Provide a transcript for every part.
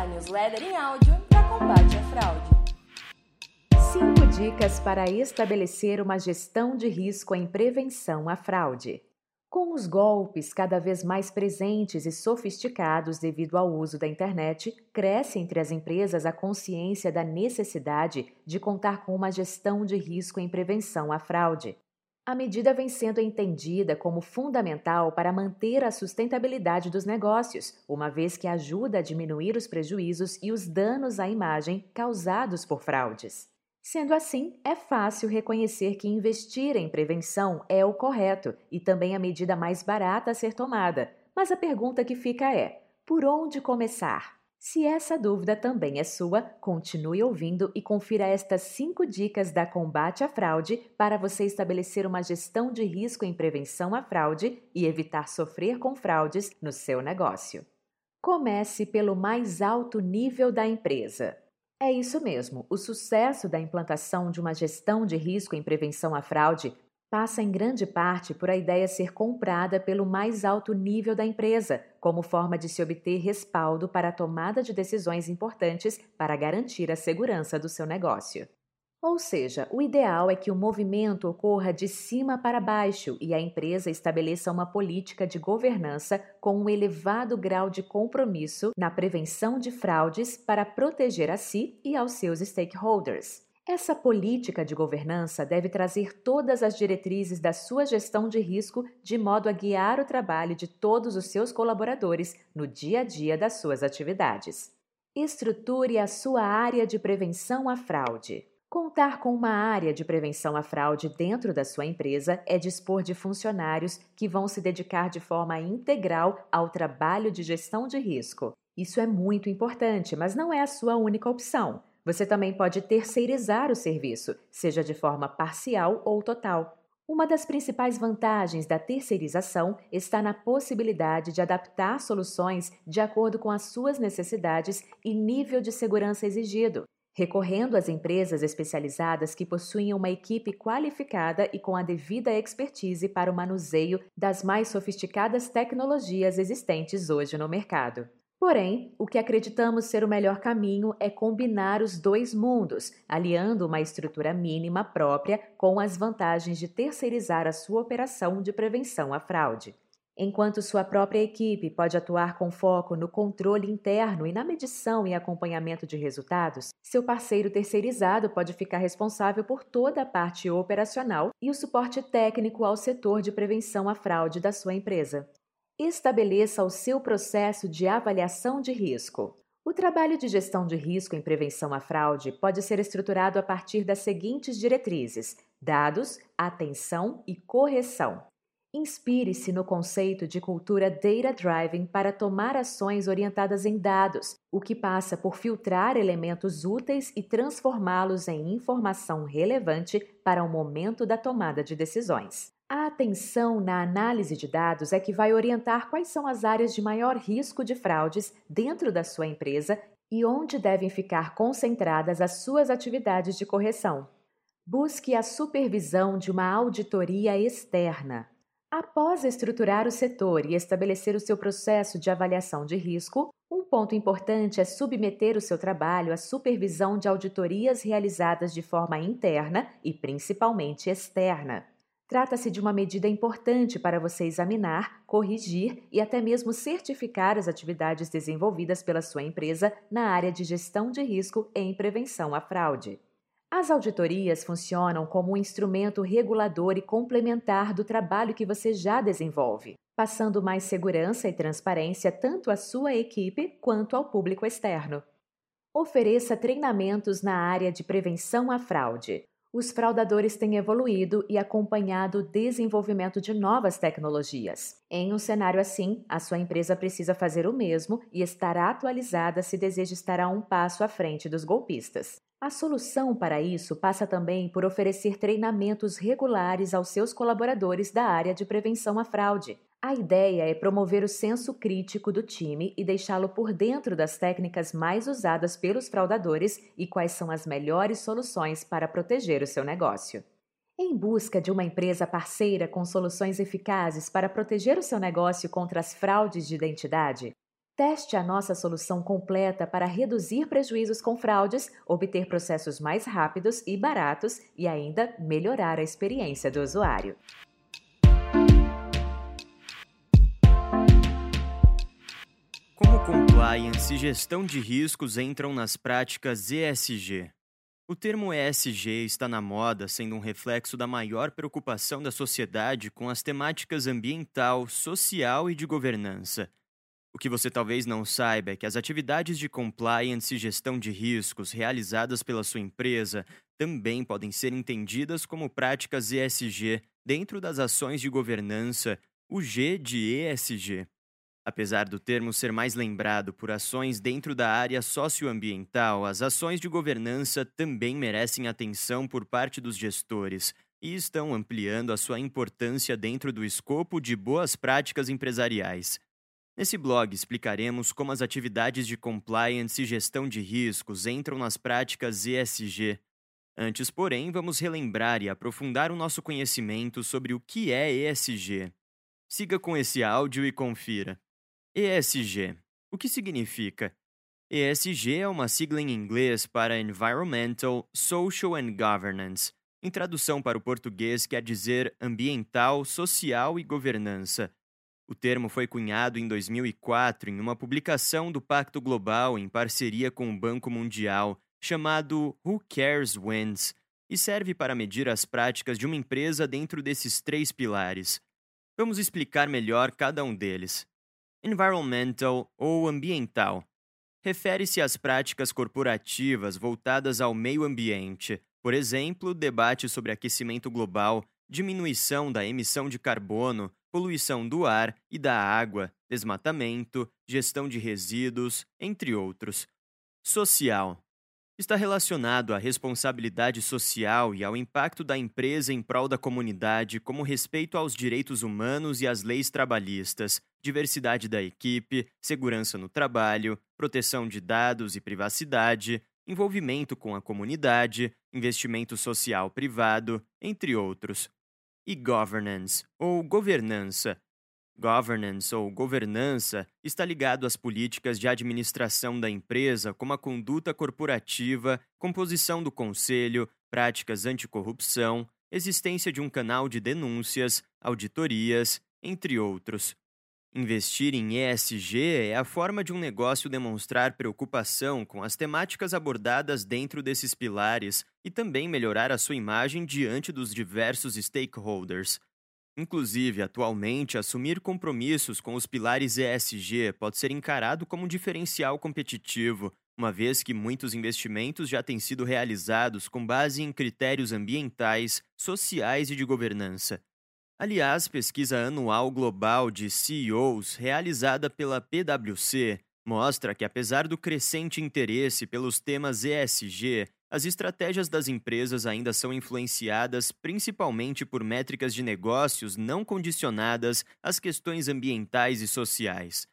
a newsletter em áudio para combate à fraude. 5 dicas para estabelecer uma gestão de risco em prevenção à fraude. Com os golpes cada vez mais presentes e sofisticados devido ao uso da internet, cresce entre as empresas a consciência da necessidade de contar com uma gestão de risco em prevenção à fraude. A medida vem sendo entendida como fundamental para manter a sustentabilidade dos negócios, uma vez que ajuda a diminuir os prejuízos e os danos à imagem causados por fraudes. Sendo assim, é fácil reconhecer que investir em prevenção é o correto e também a medida mais barata a ser tomada. Mas a pergunta que fica é: por onde começar? Se essa dúvida também é sua, continue ouvindo e confira estas cinco dicas da Combate à Fraude para você estabelecer uma gestão de risco em prevenção à fraude e evitar sofrer com fraudes no seu negócio. Comece pelo mais alto nível da empresa. É isso mesmo. O sucesso da implantação de uma gestão de risco em prevenção à fraude passa em grande parte por a ideia ser comprada pelo mais alto nível da empresa, como forma de se obter respaldo para a tomada de decisões importantes para garantir a segurança do seu negócio. Ou seja, o ideal é que o movimento ocorra de cima para baixo e a empresa estabeleça uma política de governança com um elevado grau de compromisso na prevenção de fraudes para proteger a si e aos seus stakeholders. Essa política de governança deve trazer todas as diretrizes da sua gestão de risco de modo a guiar o trabalho de todos os seus colaboradores no dia a dia das suas atividades. Estruture a sua área de prevenção à fraude. Contar com uma área de prevenção à fraude dentro da sua empresa é dispor de funcionários que vão se dedicar de forma integral ao trabalho de gestão de risco. Isso é muito importante, mas não é a sua única opção. Você também pode terceirizar o serviço, seja de forma parcial ou total. Uma das principais vantagens da terceirização está na possibilidade de adaptar soluções de acordo com as suas necessidades e nível de segurança exigido recorrendo às empresas especializadas que possuem uma equipe qualificada e com a devida expertise para o manuseio das mais sofisticadas tecnologias existentes hoje no mercado. Porém, o que acreditamos ser o melhor caminho é combinar os dois mundos, aliando uma estrutura mínima própria com as vantagens de terceirizar a sua operação de prevenção à fraude. Enquanto sua própria equipe pode atuar com foco no controle interno e na medição e acompanhamento de resultados, seu parceiro terceirizado pode ficar responsável por toda a parte operacional e o suporte técnico ao setor de prevenção à fraude da sua empresa. Estabeleça o seu processo de avaliação de risco. O trabalho de gestão de risco em prevenção à fraude pode ser estruturado a partir das seguintes diretrizes: dados, atenção e correção. Inspire-se no conceito de cultura data driving para tomar ações orientadas em dados, o que passa por filtrar elementos úteis e transformá-los em informação relevante para o momento da tomada de decisões. A atenção na análise de dados é que vai orientar quais são as áreas de maior risco de fraudes dentro da sua empresa e onde devem ficar concentradas as suas atividades de correção. Busque a supervisão de uma auditoria externa. Após estruturar o setor e estabelecer o seu processo de avaliação de risco, um ponto importante é submeter o seu trabalho à supervisão de auditorias realizadas de forma interna e principalmente externa. Trata-se de uma medida importante para você examinar, corrigir e até mesmo certificar as atividades desenvolvidas pela sua empresa na área de gestão de risco em prevenção à fraude. As auditorias funcionam como um instrumento regulador e complementar do trabalho que você já desenvolve, passando mais segurança e transparência tanto à sua equipe quanto ao público externo. Ofereça treinamentos na área de prevenção à fraude. Os fraudadores têm evoluído e acompanhado o desenvolvimento de novas tecnologias. Em um cenário assim, a sua empresa precisa fazer o mesmo e estar atualizada se deseja estar a um passo à frente dos golpistas. A solução para isso passa também por oferecer treinamentos regulares aos seus colaboradores da área de prevenção à fraude. A ideia é promover o senso crítico do time e deixá-lo por dentro das técnicas mais usadas pelos fraudadores e quais são as melhores soluções para proteger o seu negócio. Em busca de uma empresa parceira com soluções eficazes para proteger o seu negócio contra as fraudes de identidade, Teste a nossa solução completa para reduzir prejuízos com fraudes, obter processos mais rápidos e baratos e ainda melhorar a experiência do usuário. Como compliance e gestão de riscos entram nas práticas ESG? O termo ESG está na moda, sendo um reflexo da maior preocupação da sociedade com as temáticas ambiental, social e de governança. O que você talvez não saiba é que as atividades de compliance e gestão de riscos realizadas pela sua empresa também podem ser entendidas como práticas ESG dentro das ações de governança, o G de ESG. Apesar do termo ser mais lembrado por ações dentro da área socioambiental, as ações de governança também merecem atenção por parte dos gestores e estão ampliando a sua importância dentro do escopo de boas práticas empresariais. Nesse blog explicaremos como as atividades de compliance e gestão de riscos entram nas práticas ESG. Antes, porém, vamos relembrar e aprofundar o nosso conhecimento sobre o que é ESG. Siga com esse áudio e confira. ESG. O que significa? ESG é uma sigla em inglês para Environmental, Social and Governance. Em tradução para o português, quer dizer ambiental, social e governança. O termo foi cunhado em 2004 em uma publicação do Pacto Global em parceria com o Banco Mundial, chamado Who Cares Wins, e serve para medir as práticas de uma empresa dentro desses três pilares. Vamos explicar melhor cada um deles. Environmental ou ambiental refere-se às práticas corporativas voltadas ao meio ambiente, por exemplo, debate sobre aquecimento global, diminuição da emissão de carbono, poluição do ar e da água, desmatamento, gestão de resíduos, entre outros. Social está relacionado à responsabilidade social e ao impacto da empresa em prol da comunidade, como respeito aos direitos humanos e às leis trabalhistas, diversidade da equipe, segurança no trabalho, proteção de dados e privacidade, envolvimento com a comunidade, investimento social privado, entre outros e governance, ou governança. Governance ou governança está ligado às políticas de administração da empresa, como a conduta corporativa, composição do conselho, práticas anticorrupção, existência de um canal de denúncias, auditorias, entre outros. Investir em ESG é a forma de um negócio demonstrar preocupação com as temáticas abordadas dentro desses pilares e também melhorar a sua imagem diante dos diversos stakeholders. Inclusive, atualmente, assumir compromissos com os pilares ESG pode ser encarado como um diferencial competitivo, uma vez que muitos investimentos já têm sido realizados com base em critérios ambientais, sociais e de governança. Aliás, pesquisa anual global de CEOs realizada pela PwC mostra que, apesar do crescente interesse pelos temas ESG, as estratégias das empresas ainda são influenciadas principalmente por métricas de negócios não condicionadas às questões ambientais e sociais.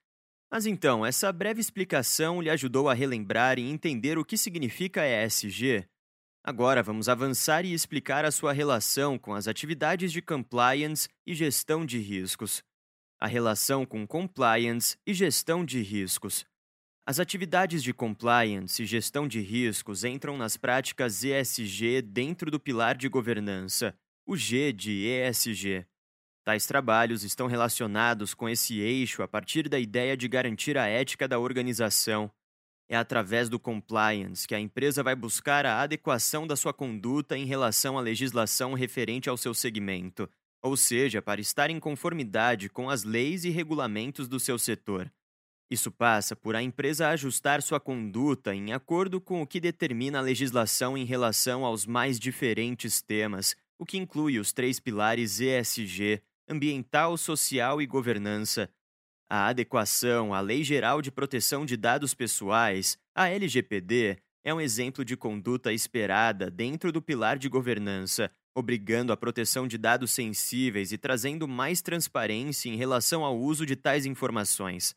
Mas então, essa breve explicação lhe ajudou a relembrar e entender o que significa ESG? Agora vamos avançar e explicar a sua relação com as atividades de compliance e gestão de riscos. A relação com compliance e gestão de riscos. As atividades de compliance e gestão de riscos entram nas práticas ESG dentro do pilar de governança, o G de ESG. Tais trabalhos estão relacionados com esse eixo a partir da ideia de garantir a ética da organização, é através do compliance que a empresa vai buscar a adequação da sua conduta em relação à legislação referente ao seu segmento, ou seja, para estar em conformidade com as leis e regulamentos do seu setor. Isso passa por a empresa ajustar sua conduta em acordo com o que determina a legislação em relação aos mais diferentes temas, o que inclui os três pilares ESG ambiental, social e governança a adequação à Lei Geral de Proteção de Dados Pessoais, a LGPD, é um exemplo de conduta esperada dentro do pilar de governança, obrigando a proteção de dados sensíveis e trazendo mais transparência em relação ao uso de tais informações.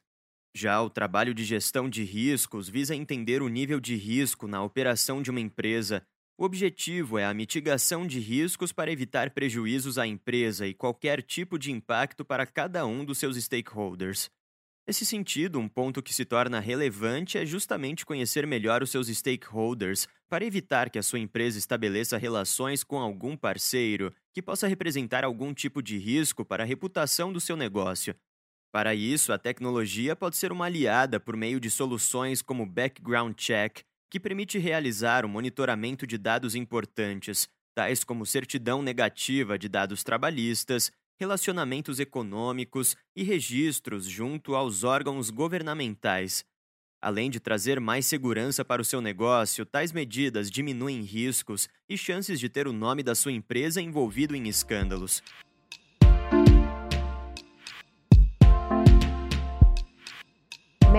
Já o trabalho de gestão de riscos visa entender o nível de risco na operação de uma empresa. O objetivo é a mitigação de riscos para evitar prejuízos à empresa e qualquer tipo de impacto para cada um dos seus stakeholders. Nesse sentido, um ponto que se torna relevante é justamente conhecer melhor os seus stakeholders para evitar que a sua empresa estabeleça relações com algum parceiro que possa representar algum tipo de risco para a reputação do seu negócio. Para isso, a tecnologia pode ser uma aliada por meio de soluções como Background Check, que permite realizar o monitoramento de dados importantes, tais como certidão negativa de dados trabalhistas, relacionamentos econômicos e registros junto aos órgãos governamentais. Além de trazer mais segurança para o seu negócio, tais medidas diminuem riscos e chances de ter o nome da sua empresa envolvido em escândalos.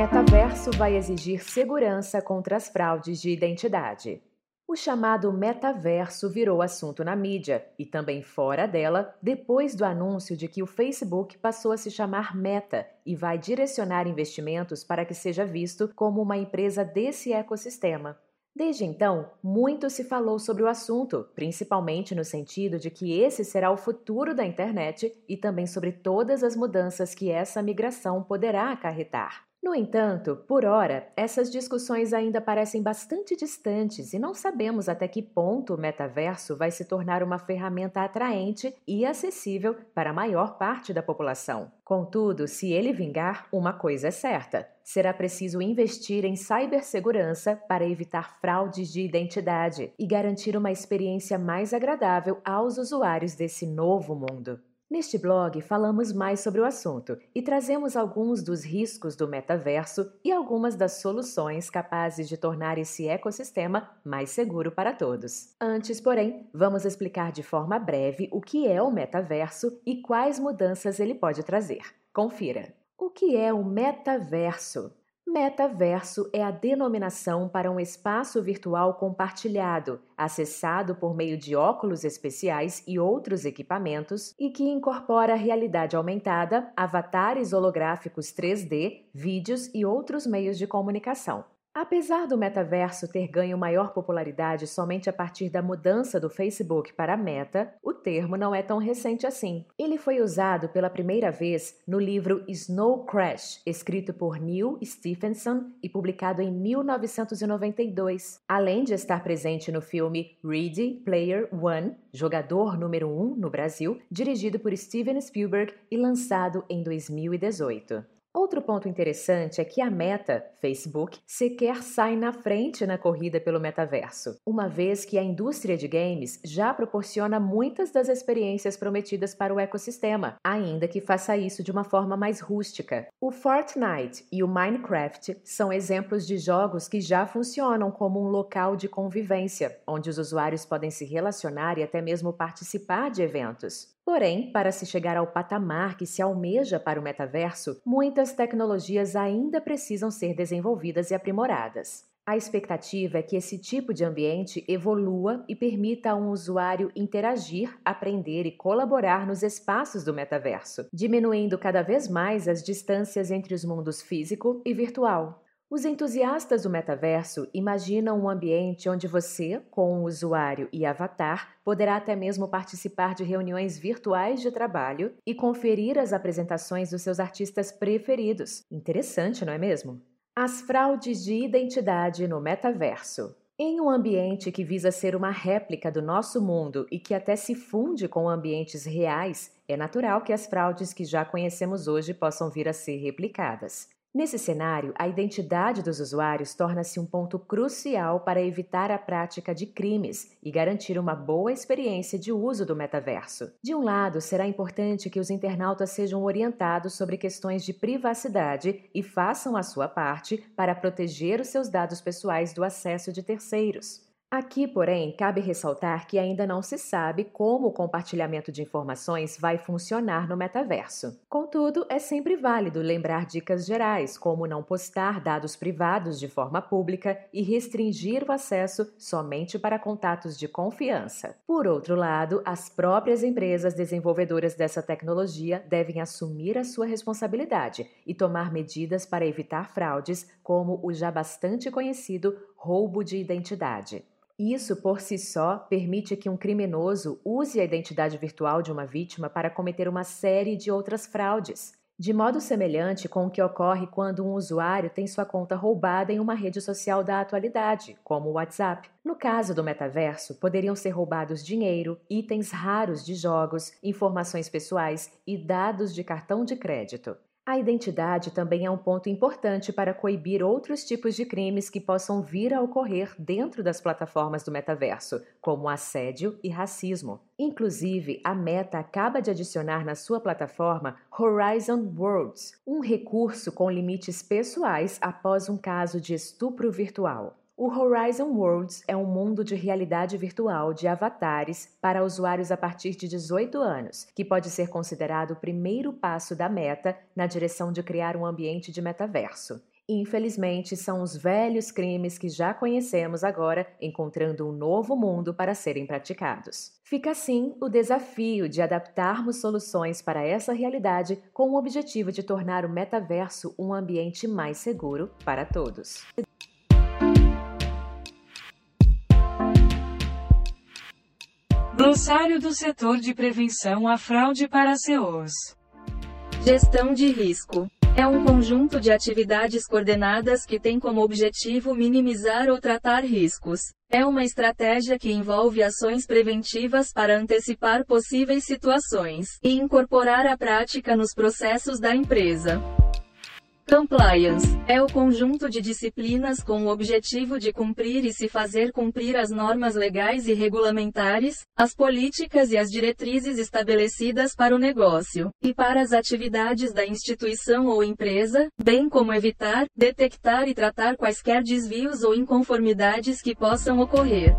Metaverso vai exigir segurança contra as fraudes de identidade. O chamado metaverso virou assunto na mídia e também fora dela depois do anúncio de que o Facebook passou a se chamar Meta e vai direcionar investimentos para que seja visto como uma empresa desse ecossistema. Desde então, muito se falou sobre o assunto, principalmente no sentido de que esse será o futuro da internet e também sobre todas as mudanças que essa migração poderá acarretar. No entanto, por hora, essas discussões ainda parecem bastante distantes e não sabemos até que ponto o metaverso vai se tornar uma ferramenta atraente e acessível para a maior parte da população. Contudo, se ele vingar, uma coisa é certa: será preciso investir em cibersegurança para evitar fraudes de identidade e garantir uma experiência mais agradável aos usuários desse novo mundo. Neste blog, falamos mais sobre o assunto e trazemos alguns dos riscos do metaverso e algumas das soluções capazes de tornar esse ecossistema mais seguro para todos. Antes, porém, vamos explicar de forma breve o que é o metaverso e quais mudanças ele pode trazer. Confira! O que é o metaverso? Metaverso é a denominação para um espaço virtual compartilhado, acessado por meio de óculos especiais e outros equipamentos e que incorpora realidade aumentada, avatares holográficos 3D, vídeos e outros meios de comunicação. Apesar do metaverso ter ganho maior popularidade somente a partir da mudança do Facebook para Meta, o termo não é tão recente assim. Ele foi usado pela primeira vez no livro Snow Crash, escrito por Neil Stephenson e publicado em 1992, além de estar presente no filme Ready Player One, Jogador Número 1 um no Brasil, dirigido por Steven Spielberg e lançado em 2018. Outro ponto interessante é que a Meta, Facebook, sequer sai na frente na corrida pelo metaverso, uma vez que a indústria de games já proporciona muitas das experiências prometidas para o ecossistema, ainda que faça isso de uma forma mais rústica. O Fortnite e o Minecraft são exemplos de jogos que já funcionam como um local de convivência, onde os usuários podem se relacionar e até mesmo participar de eventos. Porém, para se chegar ao patamar que se almeja para o metaverso, muitas tecnologias ainda precisam ser desenvolvidas e aprimoradas. A expectativa é que esse tipo de ambiente evolua e permita a um usuário interagir, aprender e colaborar nos espaços do metaverso, diminuindo cada vez mais as distâncias entre os mundos físico e virtual. Os entusiastas do metaverso imaginam um ambiente onde você, com o usuário e avatar, poderá até mesmo participar de reuniões virtuais de trabalho e conferir as apresentações dos seus artistas preferidos. Interessante, não é mesmo? As fraudes de identidade no metaverso. Em um ambiente que visa ser uma réplica do nosso mundo e que até se funde com ambientes reais, é natural que as fraudes que já conhecemos hoje possam vir a ser replicadas. Nesse cenário, a identidade dos usuários torna-se um ponto crucial para evitar a prática de crimes e garantir uma boa experiência de uso do metaverso. De um lado, será importante que os internautas sejam orientados sobre questões de privacidade e façam a sua parte para proteger os seus dados pessoais do acesso de terceiros. Aqui, porém, cabe ressaltar que ainda não se sabe como o compartilhamento de informações vai funcionar no metaverso. Contudo, é sempre válido lembrar dicas gerais, como não postar dados privados de forma pública e restringir o acesso somente para contatos de confiança. Por outro lado, as próprias empresas desenvolvedoras dessa tecnologia devem assumir a sua responsabilidade e tomar medidas para evitar fraudes, como o já bastante conhecido roubo de identidade. Isso por si só permite que um criminoso use a identidade virtual de uma vítima para cometer uma série de outras fraudes. De modo semelhante com o que ocorre quando um usuário tem sua conta roubada em uma rede social da atualidade, como o WhatsApp. No caso do metaverso, poderiam ser roubados dinheiro, itens raros de jogos, informações pessoais e dados de cartão de crédito. A identidade também é um ponto importante para coibir outros tipos de crimes que possam vir a ocorrer dentro das plataformas do metaverso, como assédio e racismo. Inclusive, a Meta acaba de adicionar na sua plataforma Horizon Worlds, um recurso com limites pessoais após um caso de estupro virtual. O Horizon Worlds é um mundo de realidade virtual de avatares para usuários a partir de 18 anos, que pode ser considerado o primeiro passo da meta na direção de criar um ambiente de metaverso. Infelizmente, são os velhos crimes que já conhecemos agora encontrando um novo mundo para serem praticados. Fica assim o desafio de adaptarmos soluções para essa realidade com o objetivo de tornar o metaverso um ambiente mais seguro para todos. Glossário do setor de prevenção à fraude para CEOs. Gestão de risco. É um conjunto de atividades coordenadas que tem como objetivo minimizar ou tratar riscos. É uma estratégia que envolve ações preventivas para antecipar possíveis situações e incorporar a prática nos processos da empresa. Compliance é o conjunto de disciplinas com o objetivo de cumprir e se fazer cumprir as normas legais e regulamentares, as políticas e as diretrizes estabelecidas para o negócio e para as atividades da instituição ou empresa, bem como evitar, detectar e tratar quaisquer desvios ou inconformidades que possam ocorrer.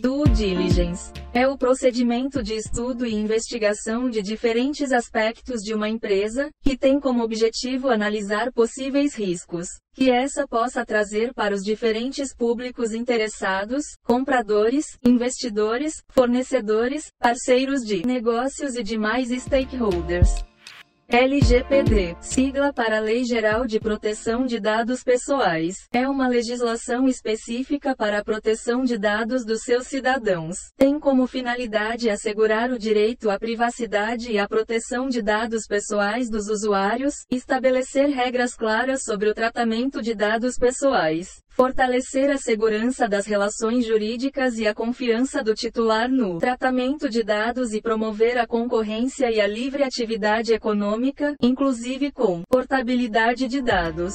Due diligence é o procedimento de estudo e investigação de diferentes aspectos de uma empresa, que tem como objetivo analisar possíveis riscos que essa possa trazer para os diferentes públicos interessados, compradores, investidores, fornecedores, parceiros de negócios e demais stakeholders. LGPD, sigla para Lei Geral de Proteção de Dados Pessoais, é uma legislação específica para a proteção de dados dos seus cidadãos. Tem como finalidade assegurar o direito à privacidade e à proteção de dados pessoais dos usuários, estabelecer regras claras sobre o tratamento de dados pessoais, fortalecer a segurança das relações jurídicas e a confiança do titular no tratamento de dados e promover a concorrência e a livre atividade econômica, inclusive com portabilidade de dados.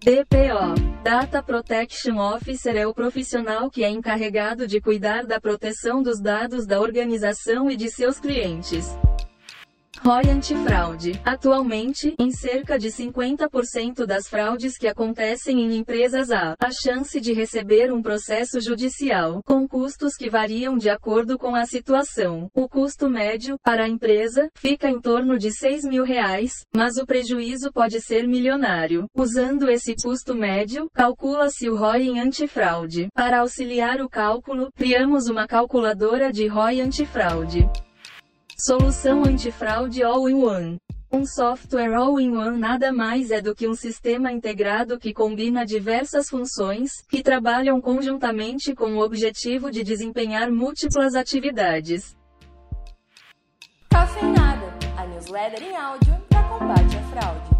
DPO Data Protection Officer é o profissional que é encarregado de cuidar da proteção dos dados da organização e de seus clientes. ROI antifraude. Atualmente, em cerca de 50% das fraudes que acontecem em empresas há a chance de receber um processo judicial, com custos que variam de acordo com a situação. O custo médio, para a empresa, fica em torno de 6 mil reais, mas o prejuízo pode ser milionário. Usando esse custo médio, calcula-se o ROI em antifraude. Para auxiliar o cálculo, criamos uma calculadora de ROI antifraude. Solução antifraude All-in-One. Um software all-in-one nada mais é do que um sistema integrado que combina diversas funções, que trabalham conjuntamente com o objetivo de desempenhar múltiplas atividades. Cafeinada, a newsletter em áudio para combate à fraude.